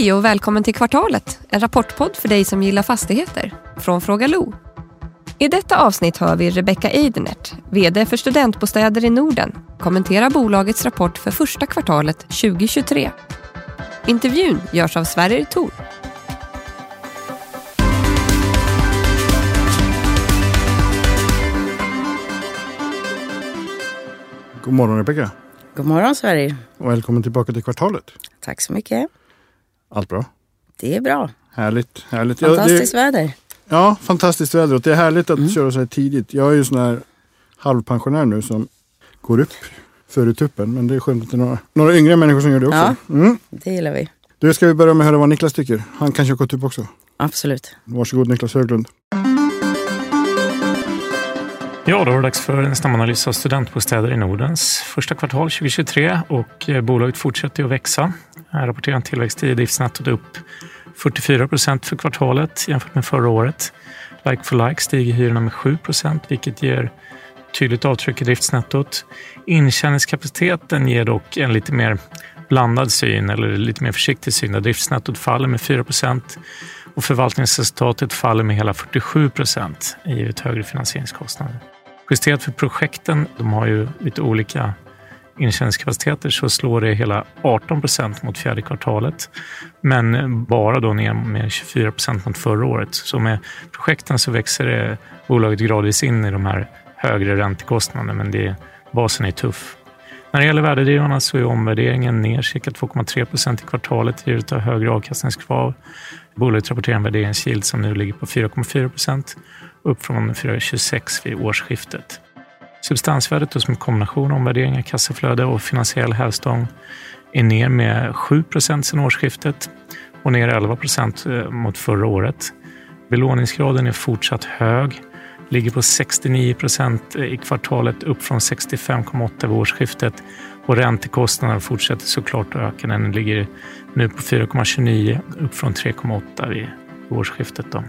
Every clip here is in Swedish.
Hej och välkommen till Kvartalet, en rapportpodd för dig som gillar fastigheter, från Fråga Lo. I detta avsnitt hör vi Rebecca Eidenert, VD för Studentbostäder i Norden, kommentera bolagets rapport för första kvartalet 2023. Intervjun görs av Sverrir Thor. God morgon Rebecka. God morgon Sverige. Och välkommen tillbaka till kvartalet. Tack så mycket. Allt bra? Det är bra. Härligt. härligt. Fantastiskt ja, det, väder. Ja, fantastiskt väder. Och det är härligt att mm. köra så här tidigt. Jag är ju sån här halvpensionär nu som går upp före tuppen. Men det är skönt att det är några, några yngre människor som gör det också. Ja, mm. det gillar vi. Du, ska vi börja med att höra vad Niklas tycker? Han kanske har gått upp också? Absolut. Varsågod Niklas Höglund. Ja, då var det dags för en snabbanalys av studentbostäder i Nordens första kvartal 2023 och bolaget fortsätter att växa. Här rapporterar en tillväxt i driftsnettot upp 44 procent för kvartalet jämfört med förra året. Like for like stiger hyrorna med 7 procent vilket ger tydligt avtryck i driftsnettot. Intjäningskapaciteten ger dock en lite mer blandad syn eller lite mer försiktig syn där driftsnettot faller med 4 procent och förvaltningsresultatet faller med hela 47 procent givet högre finansieringskostnader. Justerat för projekten, de har ju lite olika intjäningskapaciteter, så slår det hela 18 procent mot fjärde kvartalet. Men bara då ner med 24 procent mot förra året. Så med projekten så växer det bolaget gradvis in i de här högre räntekostnaderna, men det, basen är tuff. När det gäller värdedrivarna så är omvärderingen ner cirka 2,3 procent i kvartalet givet av högre avkastningskrav. Bolaget rapporterar en värderingsyield som nu ligger på 4,4 procent upp från 4,26 vid årsskiftet. Substansvärdet som en kombination av omvärderingar, kassaflöde och finansiell hävstång är ner med 7 sedan årsskiftet och ner 11 eh, mot förra året. Belåningsgraden är fortsatt hög, ligger på 69 eh, i kvartalet upp från 65,8 vid årsskiftet och räntekostnaderna fortsätter såklart att öka. Den ligger nu på 4,29 upp från 3,8 vid årsskiftet. Då.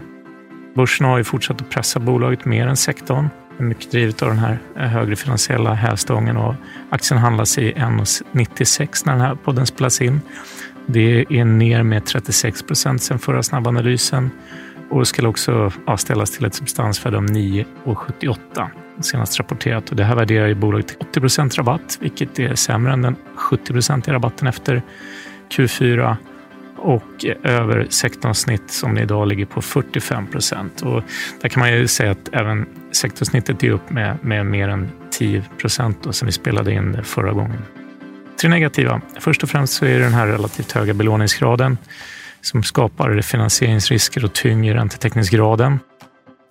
Börsen har ju fortsatt att pressa bolaget mer än sektorn. Mycket drivet av den här eh, högre finansiella hävstången och aktien handlas i 1,96 när den här podden spelas in. Det är ner med 36 procent sedan förra snabbanalysen och ska också avställas till ett substansvärde om 9,78 senast rapporterat. Och det här värderar ju bolaget till 80 procent rabatt, vilket är sämre än den 70 procentiga rabatten efter Q4 och över sektorssnitt som idag ligger på 45 procent. Och där kan man ju säga att även sektorssnittet är upp med, med mer än 10 procent som vi spelade in förra gången. Tre negativa. Först och främst så är det den här relativt höga belåningsgraden som skapar finansieringsrisker och tynger räntetäckningsgraden.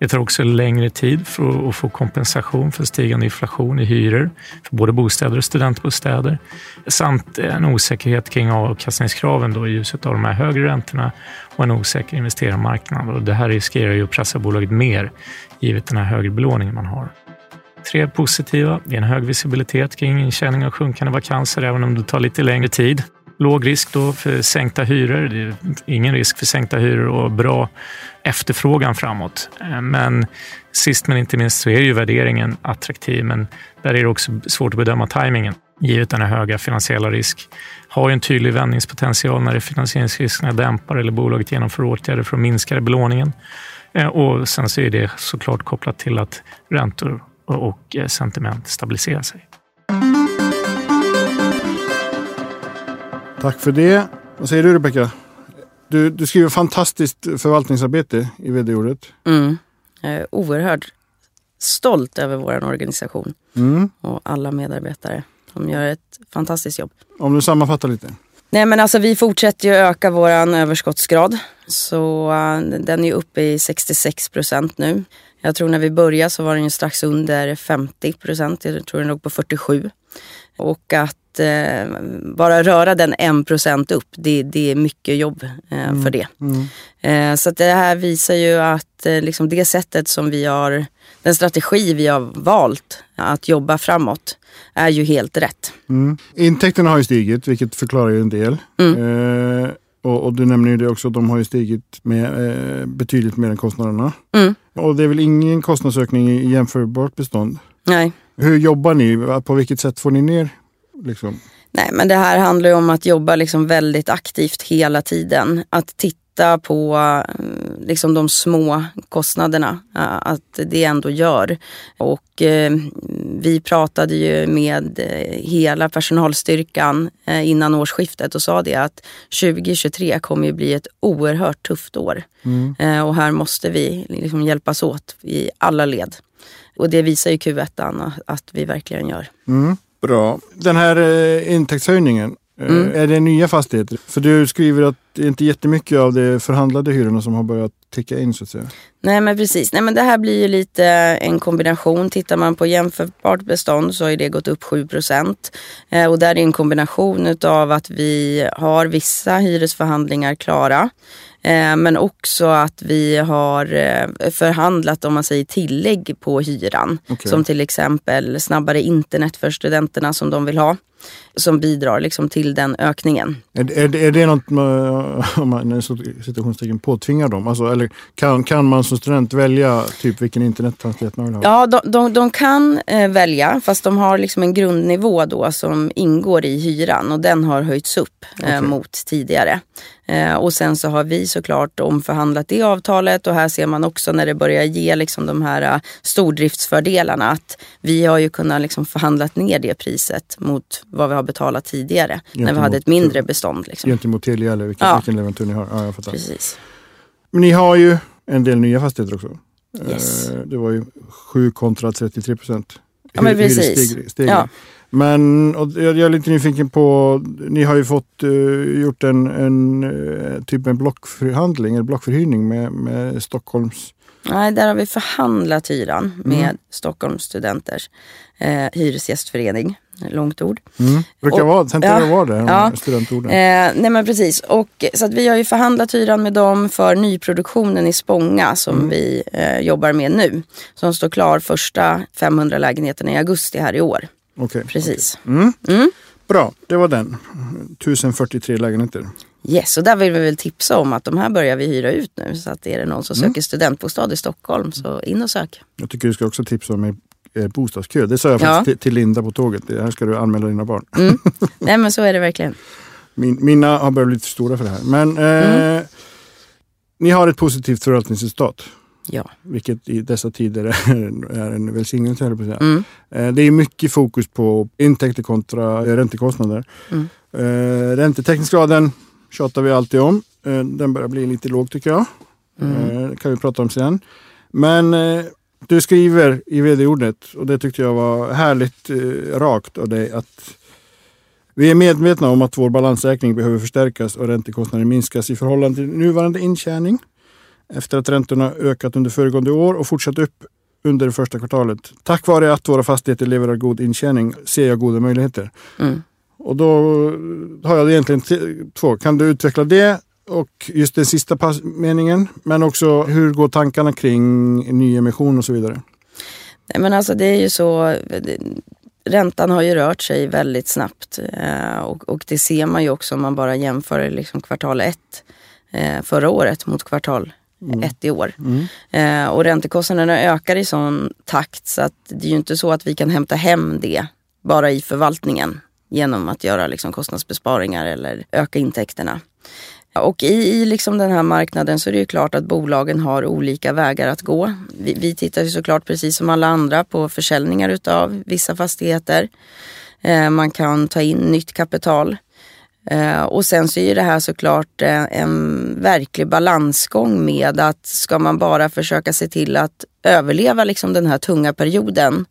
Det tar också längre tid för att få kompensation för stigande inflation i hyror för både bostäder och studentbostäder samt en osäkerhet kring avkastningskraven då i ljuset av de här högre räntorna och en osäker investerarmarknad. Och det här riskerar ju att pressa bolaget mer givet den här högre belåningen man har. Tre positiva. Det är en hög visibilitet kring intjäning och sjunkande vakanser även om det tar lite längre tid. Låg risk då för sänkta hyror. Det är ingen risk för sänkta hyror och bra efterfrågan framåt. Eh, men sist men inte minst så är ju värderingen attraktiv, men där är det också svårt att bedöma tajmingen givet den här höga finansiella risk. Har ju en tydlig vändningspotential när det finansieringsriskerna dämpar eller bolaget genomför åtgärder för att minska belåningen. Eh, och sen så är det såklart kopplat till att räntor och eh, sentiment stabiliserar sig. Tack för det. Vad säger du Rebecka? Du, du skriver fantastiskt förvaltningsarbete i vd-ordet. Mm. Jag är oerhört stolt över vår organisation mm. och alla medarbetare. De gör ett fantastiskt jobb. Om du sammanfattar lite. Nej men alltså vi fortsätter ju öka vår överskottsgrad. Så uh, den är uppe i 66 procent nu. Jag tror när vi började så var den ju strax under 50 procent. Jag tror den låg på 47. Och att eh, bara röra den en procent upp, det, det är mycket jobb eh, mm. för det. Mm. Eh, så det här visar ju att eh, liksom det sättet som vi har, den strategi vi har valt att jobba framåt är ju helt rätt. Mm. Intäkterna har ju stigit, vilket förklarar ju en del. Mm. Eh, och, och, du nämner ju det också, de har ju stigit med eh, betydligt mer än kostnaderna. Mm. Och det är väl ingen kostnadsökning i jämförbart bestånd? Nej. Hur jobbar ni? På vilket sätt får ni ner liksom, Nej men det här handlar ju om att jobba liksom väldigt aktivt hela tiden. Att titta på eh, liksom de små kostnaderna, eh, att det ändå gör. Och eh, vi pratade ju med hela personalstyrkan innan årsskiftet och sa det att 2023 kommer ju bli ett oerhört tufft år. Mm. Och här måste vi liksom hjälpas åt i alla led. Och det visar ju Q1 att vi verkligen gör. Mm. Bra. Den här eh, intäktshöjningen, eh, mm. är det nya fastigheter? För du skriver att det är inte jättemycket av de förhandlade hyrorna som har börjat ticka in så att säga. Nej men precis. Nej, men det här blir ju lite en kombination. Tittar man på jämförbart bestånd så har det gått upp 7 procent. Eh, och där är en kombination av att vi har vissa hyresförhandlingar klara. Eh, men också att vi har eh, förhandlat om man säger tillägg på hyran. Okay. Som till exempel snabbare internet för studenterna som de vill ha som bidrar liksom till den ökningen. Är, är, är det något man situationstecken påtvingar dem? Alltså, eller kan, kan man som student välja typ vilken internethastighet man vill ha? Ja, de, de, de kan eh, välja fast de har liksom en grundnivå då som ingår i hyran och den har höjts upp eh, okay. mot tidigare. Eh, och sen så har vi såklart omförhandlat det avtalet och här ser man också när det börjar ge liksom de här uh, stordriftsfördelarna att vi har ju kunnat liksom förhandlat ner det priset mot vad vi har betalat tidigare gentemot, när vi hade ett mindre bestånd. Liksom. Gentemot Telia eller vilken, ja. vilken leverantör ni har. Ja, jag fattar. Precis. Men ni har ju en del nya fastigheter också. Yes. Eh, det var ju 7 kontra 33 procent. Ja men precis. Ja. Men och jag är lite nyfiken på, ni har ju fått uh, gjort en, en uh, typ en blockförhandling, eller blockförhyrning med, med Stockholms Nej, där har vi förhandlat hyran med mm. Stockholms studenters eh, hyresgästförening. Långt ord. Mm. Brukar vara, ja, det vara det, ja. studentorden. Eh, nej men precis. Och, så att vi har ju förhandlat hyran med dem för nyproduktionen i Spånga som mm. vi eh, jobbar med nu. Som står klar första 500 lägenheterna i augusti här i år. Okay, Precis. Okay. Mm. Mm. Bra, det var den. 1043 lägenheter. Yes, och där vill vi väl tipsa om att de här börjar vi hyra ut nu. Så att är det någon som mm. söker studentbostad i Stockholm så in och sök. Jag tycker du ska också tipsa om eh, bostadskö. Det sa jag faktiskt ja. till Linda på tåget. Det här ska du anmäla dina barn. Mm. Nej men så är det verkligen. Min, mina har börjat bli lite stora för det här. Men eh, mm. ni har ett positivt förvaltningsresultat. Ja. Vilket i dessa tider är en välsignelse. Mm. Eh, det är mycket fokus på intäkter kontra räntekostnader. Mm. Eh, räntetäckningsgraden tjatar vi alltid om. Eh, den börjar bli lite låg tycker jag. Mm. Det kan vi prata om sen. Men du skriver i vd-ordet, och det tyckte jag var härligt rakt av dig, att vi är medvetna om att vår balansräkning behöver förstärkas och räntekostnader minskas i förhållande till nuvarande intjäning efter att räntorna ökat under föregående år och fortsatt upp under det första kvartalet. Tack vare att våra fastigheter levererar god intjäning ser jag goda möjligheter. Mm. Och då har jag egentligen två. Kan du utveckla det och just den sista meningen, men också hur går tankarna kring nyemission och så vidare? Nej, men alltså det är ju så, räntan har ju rört sig väldigt snabbt eh, och, och det ser man ju också om man bara jämför liksom kvartal ett eh, förra året mot kvartal mm. ett i år. Mm. Eh, och räntekostnaderna ökar i sån takt så att det är ju inte så att vi kan hämta hem det bara i förvaltningen genom att göra liksom kostnadsbesparingar eller öka intäkterna. Och i, i liksom den här marknaden så är det ju klart att bolagen har olika vägar att gå. Vi, vi tittar ju såklart precis som alla andra på försäljningar utav vissa fastigheter. Eh, man kan ta in nytt kapital. Eh, och sen så är det här såklart eh, en verklig balansgång med att ska man bara försöka se till att överleva liksom den här tunga perioden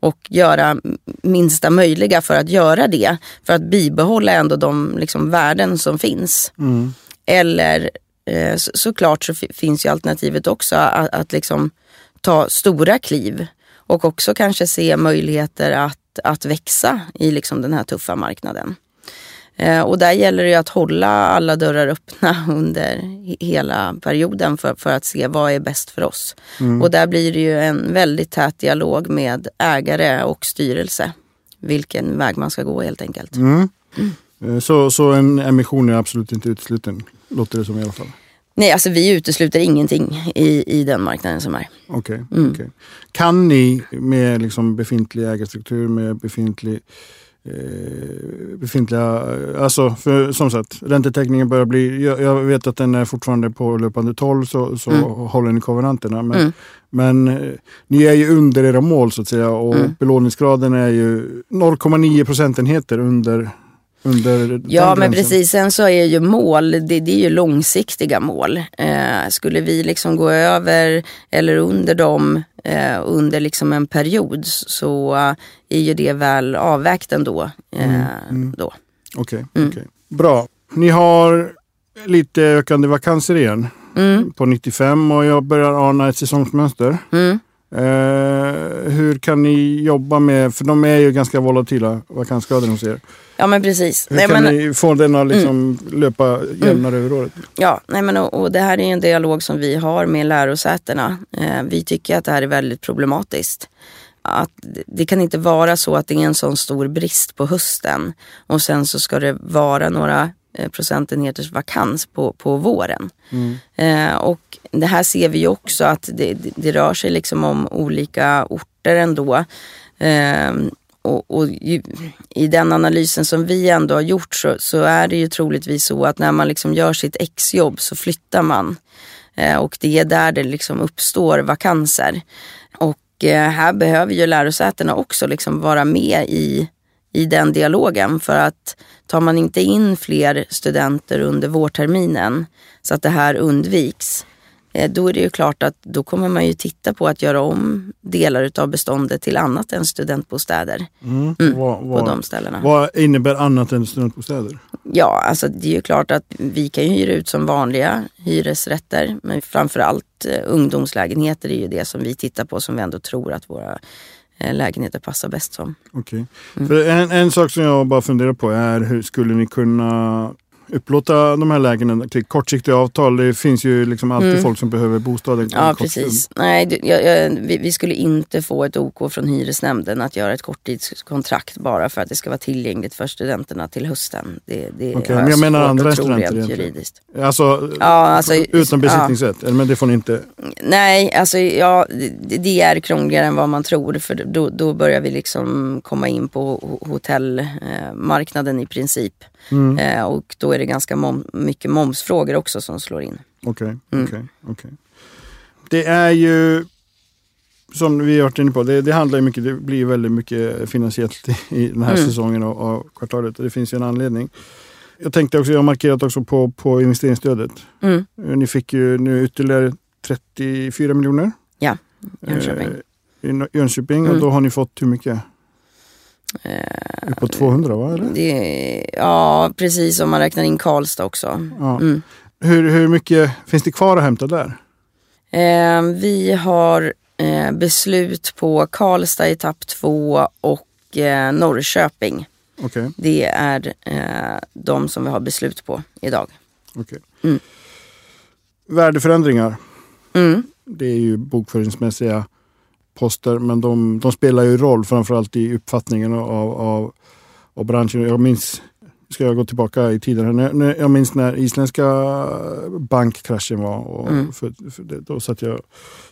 och göra minsta möjliga för att göra det. För att bibehålla ändå de liksom värden som finns. Mm. Eller eh, så, såklart så finns ju alternativet också att, att liksom ta stora kliv och också kanske se möjligheter att, att växa i liksom den här tuffa marknaden. Eh, och där gäller det att hålla alla dörrar öppna under hela perioden för, för att se vad är bäst för oss. Mm. Och där blir det ju en väldigt tät dialog med ägare och styrelse. Vilken väg man ska gå helt enkelt. Mm. Mm. Så, så en emission är absolut inte utesluten, låter det som i alla fall? Nej, alltså vi utesluter ingenting i, i den marknaden som är. Okej. Okay, mm. okay. Kan ni med liksom befintlig ägarstruktur, med befintlig eh, befintliga, alltså för, som sagt räntetäckningen börjar bli, jag, jag, vet att den är fortfarande på löpande 12 så, så mm. håller ni kovenanterna. Men, mm. men eh, ni är ju under era mål så att säga och mm. belåningsgraden är ju 0,9 procentenheter under under ja men precis, sen så är ju mål, det, det är ju långsiktiga mål. Eh, skulle vi liksom gå över eller under dem eh, under liksom en period så är ju det väl avvägt ändå. Eh, mm. mm. Okej, okay, mm. okay. bra. Ni har lite ökande vakanser igen mm. på 95 och jag börjar ana ett säsongsmönster. Mm. Eh, hur kan ni jobba med, för de är ju ganska volatila vakansgrader hos er. Ja men precis. Hur nej, kan men, ni få den att liksom mm. löpa jämnare mm. över året? Ja, nej, men, och, och, det här är en dialog som vi har med lärosätena. Eh, vi tycker att det här är väldigt problematiskt. Att det kan inte vara så att det är en sån stor brist på hösten och sen så ska det vara några procentenheters vakans på, på våren. Mm. Eh, och det här ser vi ju också att det, det, det rör sig liksom om olika orter ändå. Eh, och, och ju, i den analysen som vi ändå har gjort så, så, är det ju troligtvis så att när man liksom gör sitt exjobb så flyttar man. Eh, och det är där det liksom uppstår vakanser. Och eh, här behöver ju lärosätena också liksom vara med i, i den dialogen. För att tar man inte in fler studenter under vårterminen så att det här undviks Eh, då är det ju klart att då kommer man ju titta på att göra om delar av beståndet till annat än studentbostäder. Mm. Mm, vad, vad, på de ställena. Vad innebär annat än studentbostäder? Ja, alltså det är ju klart att vi kan ju hyra ut som vanliga hyresrätter. Men framförallt eh, ungdomslägenheter är ju det som vi tittar på som vi ändå tror att våra Eh, lägenheter passar bäst som. Okej. Okay. Mm. En, en sak som jag bara funderar på är hur skulle ni kunna upplåta de här lägena till kortsiktiga avtal. Det finns ju liksom alltid mm. folk som behöver bostaden. Ja precis. Nej, jag, jag, vi, vi, skulle inte få ett OK från hyresnämnden att göra ett korttidskontrakt bara för att det ska vara tillgängligt för studenterna till hösten. Det, det okay, men jag menar andra studenter juridiskt. Alltså, ja, alltså utan besittningsrätt? Ja. Men det får ni inte? Nej, alltså ja, det, det är krångligare än vad man tror. För då, då börjar vi liksom komma in på hotellmarknaden i princip. Mm. Eh, och då är det ganska mom mycket momsfrågor också som slår in. Okej, okay, mm. okay, Det är ju som vi har varit inne på, det, det, handlar mycket, det blir väldigt mycket finansiellt i den här mm. säsongen och, och kvartalet. Och det finns ju en anledning. Jag tänkte också, jag har markerat också på, på investeringsstödet. Mm. Ni fick ju nu ytterligare 34 miljoner. Ja, Jönköping. Eh, I Jönköping mm. och då har ni fått hur mycket? Eh, på 200 va? Eller? Det, ja, precis om man räknar in Karlstad också. Ja. Mm. Hur, hur mycket finns det kvar att hämta där? Eh, vi har eh, beslut på Karlstad etapp 2 och eh, Norrköping. Okay. Det är eh, de som vi har beslut på idag. Okay. Mm. Värdeförändringar. Mm. Det är ju bokföringsmässiga poster men de, de spelar ju roll framförallt i uppfattningen av, av, av branschen. Jag minns, ska jag gå tillbaka i tiden, här, jag minns när isländska bankkraschen var. Och mm. för, för det, då satt jag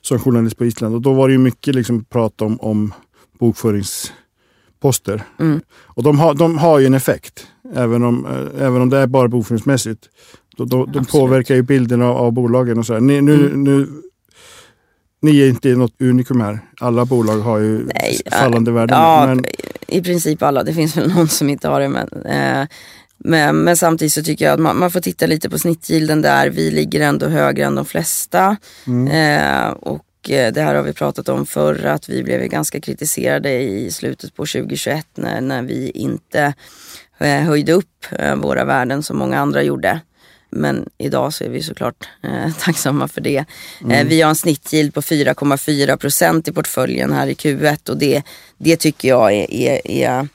som journalist på Island och då var det ju mycket liksom prat om, om bokföringsposter. Mm. Och de har, de har ju en effekt, även om, även om det är bara bokföringsmässigt. De, de, de påverkar ju bilden av, av bolagen och så. Nu, mm. nu ni är inte något unikum här. Alla bolag har ju Nej, fallande värden. Ja, men... i princip alla. Det finns väl någon som inte har det. Men, eh, men, men, samtidigt så tycker jag att man, man, får titta lite på snittgilden där. Vi ligger ändå högre än de flesta. Mm. Eh, och eh, det här har vi pratat om förr, att vi blev ganska kritiserade i slutet på 2021 när, när vi inte eh, höjde upp eh, våra värden som många andra gjorde. Men idag så är vi såklart eh, tacksamma för det. Eh, mm. Eh, vi har en snittgild på 4,4 procent i portföljen här i Q1 och det, det tycker jag är, är, är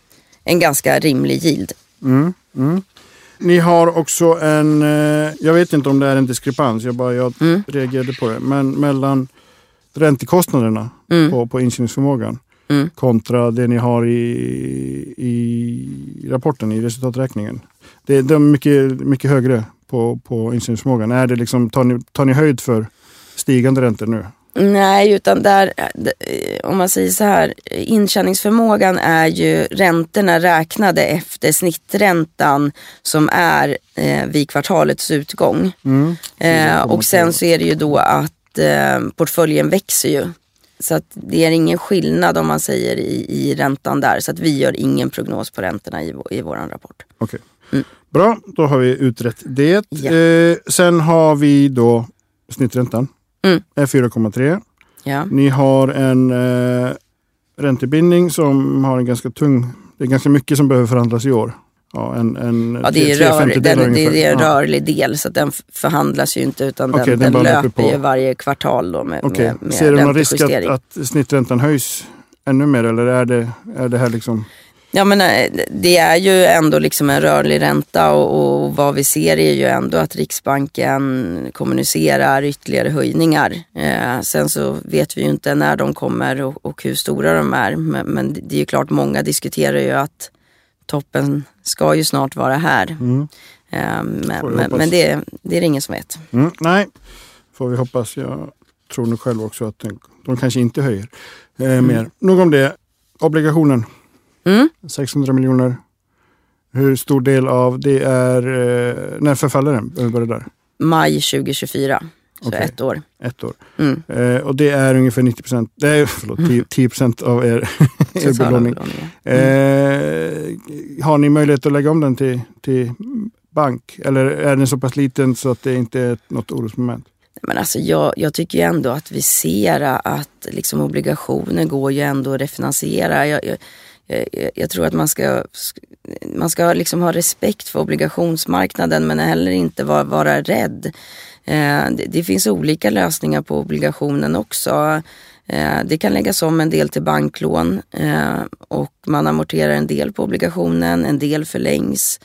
en ganska rimlig yield. Mm. Mm. Ni har också en, eh, jag vet inte om det är en diskrepans, jag, bara, jag mm. reagerade på det, men mellan räntekostnaderna mm. på, på insynsförmågan mm. kontra det ni har i, i rapporten, i resultaträkningen. Det, det är mycket, mycket högre på, på insynsförmågan? Är det liksom, tar, ni, tar ni höjd för stigande räntor nu? Nej, utan där, om man säger så här, intjäningsförmågan är ju räntorna räknade efter snitträntan som är eh, vid kvartalets utgång. Mm. Eh, och sen så är det ju då att eh, portföljen växer ju. Så att det är ingen skillnad om man säger i, i räntan där. Så att vi gör ingen prognos på räntorna i, i vår rapport. Okej. Bra, då har vi utrett det. Ja. Eh, sen har vi då snitträntan. Mm. är 4,3. Ja. Ni har en eh, räntebindning som har en ganska tung... Det är ganska mycket som behöver förhandlas i år. Ja, en, en Ja, det är, rör, den, det, är en rörlig del så den förhandlas ju inte utan Okej, den, den den, löper på. ju varje kvartal då med, Okej. med, med Ser du någon risk att, att snitträntan höjs ännu mer eller är det, är det här liksom... Ja men eh, det är ju ändå liksom en rörlig ränta och, och vad vi ser är ju ändå att Riksbanken kommunicerar ytterligare höjningar. Eh, sen så vet vi ju inte när de kommer och, och hur stora de är. Men, men det är ju klart många diskuterar ju att toppen ska ju snart vara här. Mm. Eh, men men, men det, det är det ingen som vet. Mm, nej, får vi hoppas. Jag tror nog själv också att de kanske inte höjer eh, mer. Nog om det. Obligationen, Mm. 600 miljoner. Hur stor del av det är... Eh, när förfaller den? Om vi börjar där. Maj 2024, så Okej. ett år. Ett år. Mm. Eh, och det är ungefär 90 procent, är, förlåt, 10, 10 procent av er, er belåning. Eh, har ni möjlighet att lägga om den till, till bank? Eller är den så pass liten så att det inte är något orosmoment? Men alltså jag, jag tycker ju ändå att vi ser att liksom obligationer går ju ändå att refinansiera. Jag, jag, jag, jag tror att man ska, man ska liksom ha respekt för obligationsmarknaden men heller inte vara, vara rädd. Eh, det, det finns olika lösningar på obligationen också. Eh, det kan läggas om en del till banklån eh, och man amorterar en del på obligationen, en del förlängs.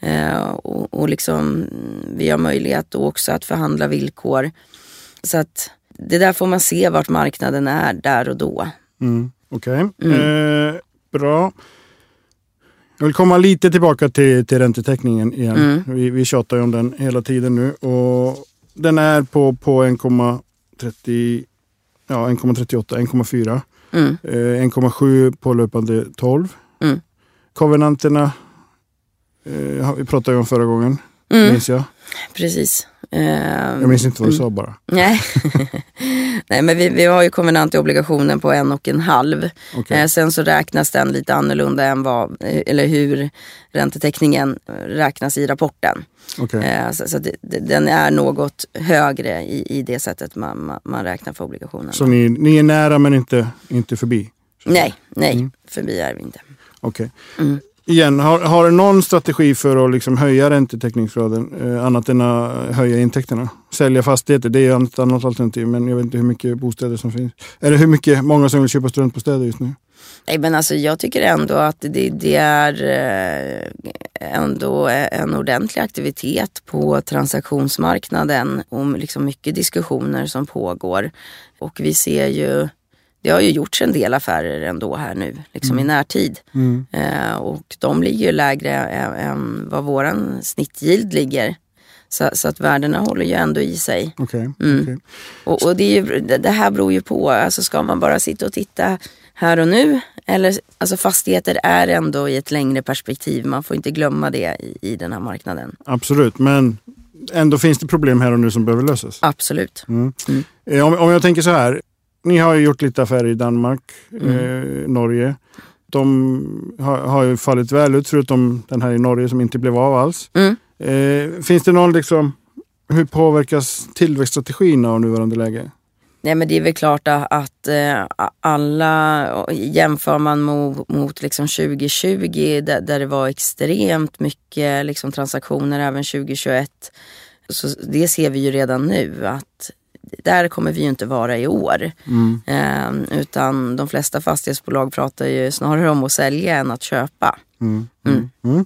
Eh, och, och liksom, mm, vi har möjlighet då också att förhandla villkor. Så att det där får man se vart marknaden är där och då. Mm, Okej, eh, bra. Jag vill komma lite tillbaka till, till räntetäckningen igen. Mm. Vi, vi tjatar ju om den hela tiden nu. Och den är på, på 1,30 ja, 1,38, 1,4. Mm. Eh, 1,7 på löpande 12. Mm. Kovenanterna eh, vi pratade ju om förra gången, Mm, minns jag. Precis. Jag minns inte vad du sa bara. Nej, Nej men vi, vi har ju konvenant i obligationen på en och en halv. Okej. Eh, sen så räknas den lite annorlunda än vad, eh, eller hur räntetäckningen eh, räknas i rapporten. Eh, så så det, den är något högre i, i det sättet man, man, räknar för obligationen. Så ni, ni är nära men inte, inte förbi? Nej, nej, Mm. förbi är vi inte. Okej. Mm. Igen, har, har du någon strategi för att liksom höja räntetäckningsgraden eh, annat än att höja intäkterna? Sälja fastigheter, det är ett annat alternativ men jag vet inte hur mycket bostäder som finns. Eller hur mycket, många som vill köpa studentbostäder just nu. Nej men alltså jag tycker ändå att det, det är eh, ändå en ordentlig aktivitet på transaktionsmarknaden och liksom mycket diskussioner som pågår. Och vi ser ju, det har ju gjorts en del affärer ändå här nu, liksom i närtid. Mm. Eh, och de ligger ju lägre än, än vad våran snittyield ligger. Så, så att värdena håller ju ändå i sig. Okej. Mm. okej. Och, och det, ju, det det här beror ju på, alltså ska man bara sitta och titta här och nu? Eller, alltså fastigheter är ändå i ett längre perspektiv, man får inte glömma det i, i den här marknaden. Absolut, men ändå finns det problem här och nu som behöver lösas. Absolut. Mm. Mm. Eh, Om, om jag tänker så här. Ni har ju gjort lite affärer i Danmark, Mm. eh, Norge. De har, har ju fallit väl ut förutom den här i Norge som inte blev av alls. Mm. Eh, finns det någon liksom, hur påverkas tillväxtstrategin av nuvarande läge? Nej men det är väl klart att, att eh, alla, jämför man mot, mot liksom 2020 där, där det var extremt mycket liksom transaktioner även 2021. Så det ser vi ju redan nu att där kommer vi ju inte vara i år. Mm. Eh, utan de flesta fastighetsbolag pratar ju snarare om att sälja än att köpa. Mm. Mm. Mm.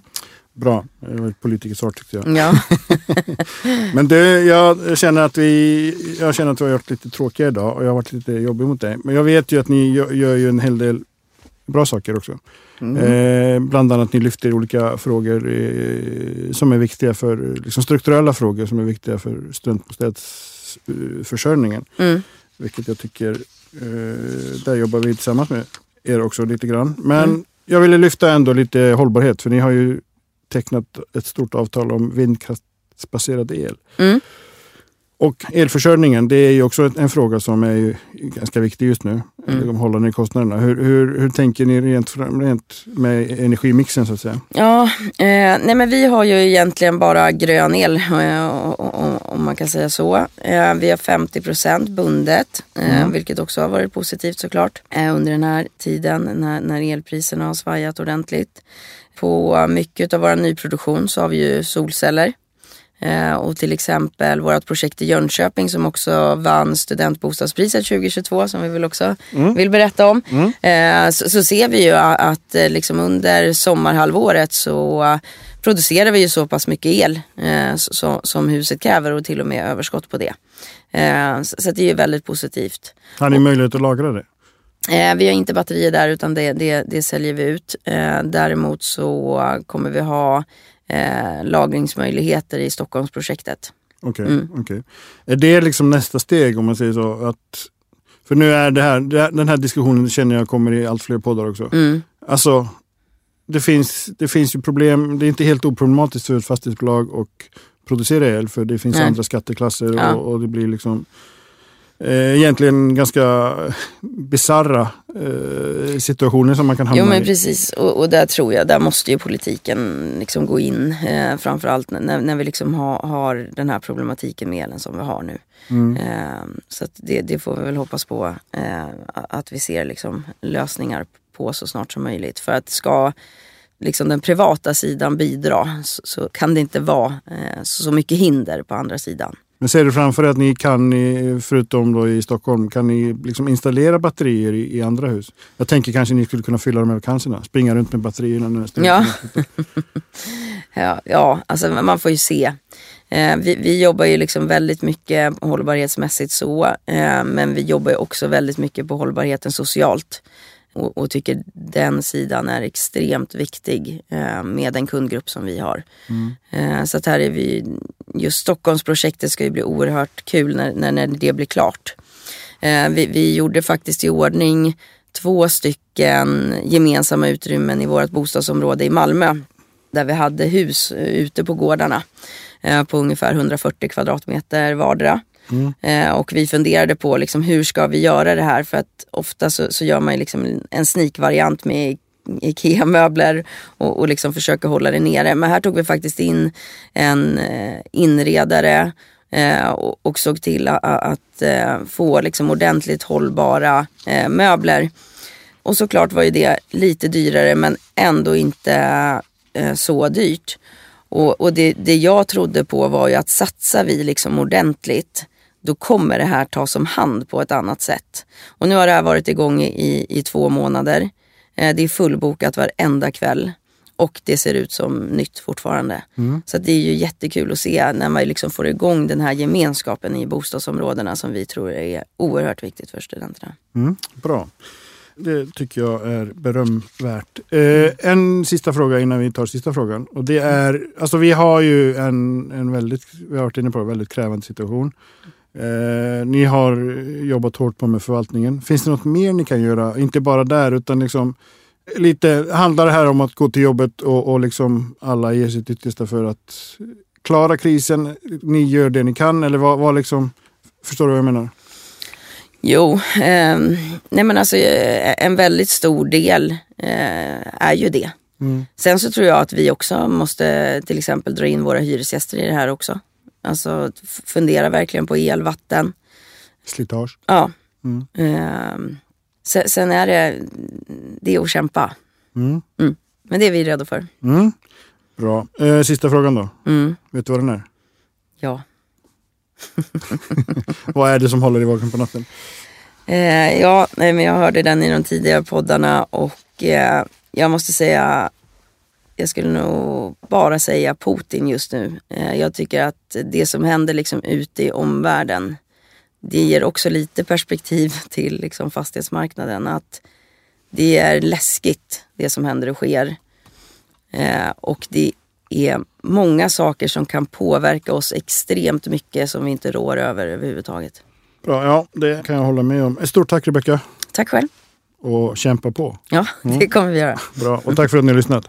Bra, det var ett politikersvar tyckte jag. Ja, Men du, jag känner att vi jag känner att vi har gjort lite tråkiga idag och jag har varit lite jobbig mot dig. Men jag vet ju att ni gör, gör ju en hel del bra saker också. Eh, bland annat ni lyfter olika frågor eh, som är viktiga för, liksom strukturella frågor som är viktiga för studentbostadsförsörjningen. mm. Vilket jag tycker, eh, där jobbar vi tillsammans med er också lite grann. Men mm. jag ville lyfta ändå lite hållbarhet för ni har ju tecknat ett stort avtal om vindkraftsbaserad el. Mm. Och elförsörjningen, det är ju också en fråga som är ganska viktig just nu. Mm. De håller ner kostnaderna. Hur, hur, hur tänker ni rent, rent med energimixen så att säga? Ja, eh, nej men vi har ju egentligen bara grön el eh, om man kan säga så. Eh, vi har 50 bundet, eh, mm. vilket också har varit positivt såklart eh, under den här tiden när, när elpriserna har svajat ordentligt. På mycket av vår nyproduktion så har vi ju solceller. Eh, och till exempel vårt projekt i Jönköping som också vann studentbostadspriset 2022 som vi väl också mm. vill berätta om. Mm. Eh, så, så, ser vi ju att eh, liksom under sommarhalvåret så producerar vi ju så pass mycket el så, som huset kräver och till och med överskott på det. så, så det är ju väldigt positivt. Har ni möjlighet att lagra det? vi har inte batterier där utan det, det, det säljer vi ut. däremot så kommer vi ha eh, lagringsmöjligheter i Stockholmsprojektet. Okej, okay, mm. okay, Är det liksom nästa steg om man säger så? Att, för nu är det här, den här diskussionen känner jag kommer i allt fler poddar också. Mm. Alltså, det finns, det finns ju problem. Det är inte helt oproblematiskt för ett fastighetsbolag att producera el för det finns Nej. andra skatteklasser ja. och, och, det blir liksom egentligen ganska bizarra eh, situationer som man kan hamna i. Jo men precis och, och, där tror jag, där måste ju politiken liksom gå in. Eh, framförallt när, när vi liksom ha, har den här problematiken med elen som vi har nu. Mm. Eh, så det, det, får vi väl hoppas på eh, att vi ser liksom lösningar på så snart som möjligt. För att ska liksom den privata sidan bidra så, så kan det inte vara eh, så mycket hinder på andra sidan. Men ser du framför dig att ni kan, förutom då i Stockholm, kan ni liksom installera batterier i, i andra hus? Jag tänker kanske ni skulle kunna fylla de här vakanserna, springa runt med batterierna nästa ja. ja, ja, alltså man får ju se. Eh, vi, vi, jobbar ju liksom väldigt mycket hållbarhetsmässigt så, eh, men vi jobbar ju också väldigt mycket på hållbarheten socialt och, och, tycker den sidan är extremt viktig eh, med den kundgrupp som vi har. Mm. Eh, så att här är vi, just Stockholmsprojektet ska ju bli oerhört kul när, när, när det blir klart. Eh, vi, vi, gjorde faktiskt i ordning två stycken gemensamma utrymmen i vårt bostadsområde i Malmö. Där vi hade hus ute på gårdarna eh, på ungefär 140 kvadratmeter vardera. Mm. Eh, och vi funderade på liksom, hur ska vi göra det här? För att ofta så, så gör man liksom en sneak-variant med IKEA-möbler och, och liksom försöker hålla det nere. Men här tog vi faktiskt in en eh, inredare eh, och, och, såg till att, att eh, få liksom ordentligt hållbara eh, möbler. Och såklart var ju det lite dyrare men ändå inte eh, så dyrt. Och, och det, det, jag trodde på var ju att satsar vi liksom ordentligt då kommer det här tas om hand på ett annat sätt. Och nu har det här varit igång i, i två månader. Eh, det är fullbokat varenda kväll och det ser ut som nytt fortfarande. Mm. Så det är ju jättekul att se när man liksom får igång den här gemenskapen i bostadsområdena som vi tror är oerhört viktigt för studenterna. Mm, bra. Det tycker jag är berömvärt. Eh, en sista fråga innan vi tar sista frågan. Och det är, alltså vi har ju en, en väldigt, vi har varit inne på en väldigt krävande situation. Eh, ni har jobbat hårt på med förvaltningen. Finns det något mer ni kan göra? Inte bara där utan liksom lite, handlar det här om att gå till jobbet och, och liksom alla ger sitt yttersta för att klara krisen? Ni gör det ni kan eller vad, vad liksom, förstår du vad jag menar? Jo, eh, nej men alltså eh, en väldigt stor del eh, är ju det. Mm. Sen så tror jag att vi också måste till exempel dra in våra hyresgäster i det här också. Alltså fundera verkligen på el, vatten. Slitage. Ja. Mm. Eh, sen, sen, är det, det är att kämpa. Mm. Mm. Men det är vi redo för. Mm. Bra. Eh, sista frågan då. Mm. Vet du vad den är? Ja. vad är det som håller dig vaken på natten? Eh, ja, men jag hörde den i de tidigare poddarna och eh, jag måste säga jag skulle nog bara säga Putin just nu. Eh, jag tycker att det som händer liksom ute i omvärlden, det ger också lite perspektiv till liksom fastighetsmarknaden. Att det är läskigt det som händer och sker. Eh, och det är många saker som kan påverka oss extremt mycket som vi inte rår över överhuvudtaget. Bra, ja det kan jag hålla med om. Ett stort tack Rebecka Tack själv. och kämpa på. Ja, det kommer vi göra. Bra, och tack för att ni har lyssnat.